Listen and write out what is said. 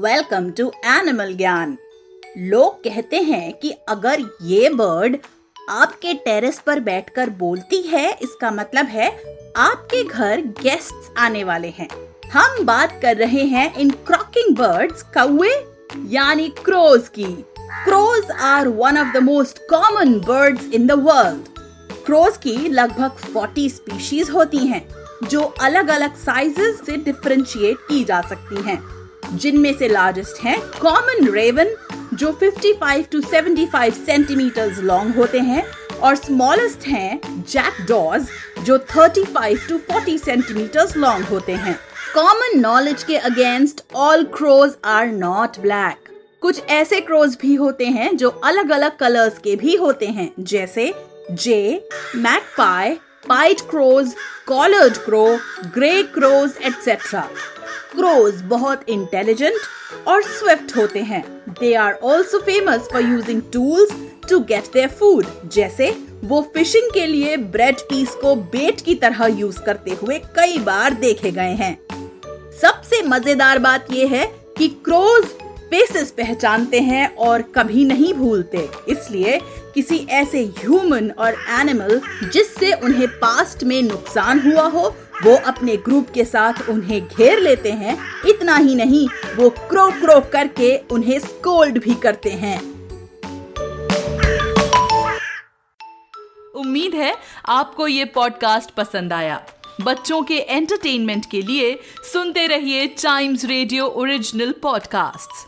Welcome to animal ज्ञान लोग कहते हैं कि अगर ये बर्ड आपके टेरेस पर बैठकर बोलती है, इसका मतलब है आपके घर गेस्ट्स आने वाले हैं। हम बात कर रहे हैं इन क्रॉकिंग बर्ड्स कौए यानी क्रोज की। Crows are one of the most common birds in the world crows की लगभग 40 स्पीशीज होती हैं, जो अलग अलग साइजेस से डिफरेंशिएट की जा सकती हैं। जिनमें से लार्जेस्ट हैं कॉमन रेवन जो 55 टू 75 सेंटीमीटर लॉन्ग होते हैं, और स्मॉलेस्ट हैं जैकडॉज जो 35 टू 40 सेंटीमीटर लॉन्ग होते हैं। कॉमन नॉलेज के against all crows are not black कुछ ऐसे क्रोज भी होते हैं जो अलग अलग कलर्स के भी होते हैं, जैसे jay magpie pied crows collared crow grey crows etcetera crows बहुत इंटेलिजेंट और स्विफ्ट होते हैं। They are also famous for using tools to get their food जैसे वो फिशिंग के लिए ब्रेड पीस को बेट की तरह यूज़ करते हुए कई बार देखे गए हैं। सबसे मज़ेदार बात यह है कि क्रोज फेसेस पहचानते हैं और कभी नहीं भूलते। इसलिए किसी ऐसे ह्यूमन और एनिमल जिससे उन्हें पास्ट में नुकसान हुआ हो, वो अपने ग्रुप के साथ उन्हें घेर लेते हैं। इतना ही नहीं, वो क्रो क्रो करके उन्हें स्कोल्ड भी करते हैं। उम्मीद है आपको ये पॉडकास्ट पसंद आया। बच्चों के एंटरटेनमेंट के लिए सुनते रहिए टाइम्स रेडियो ओरिजिनल पॉडकास्ट्स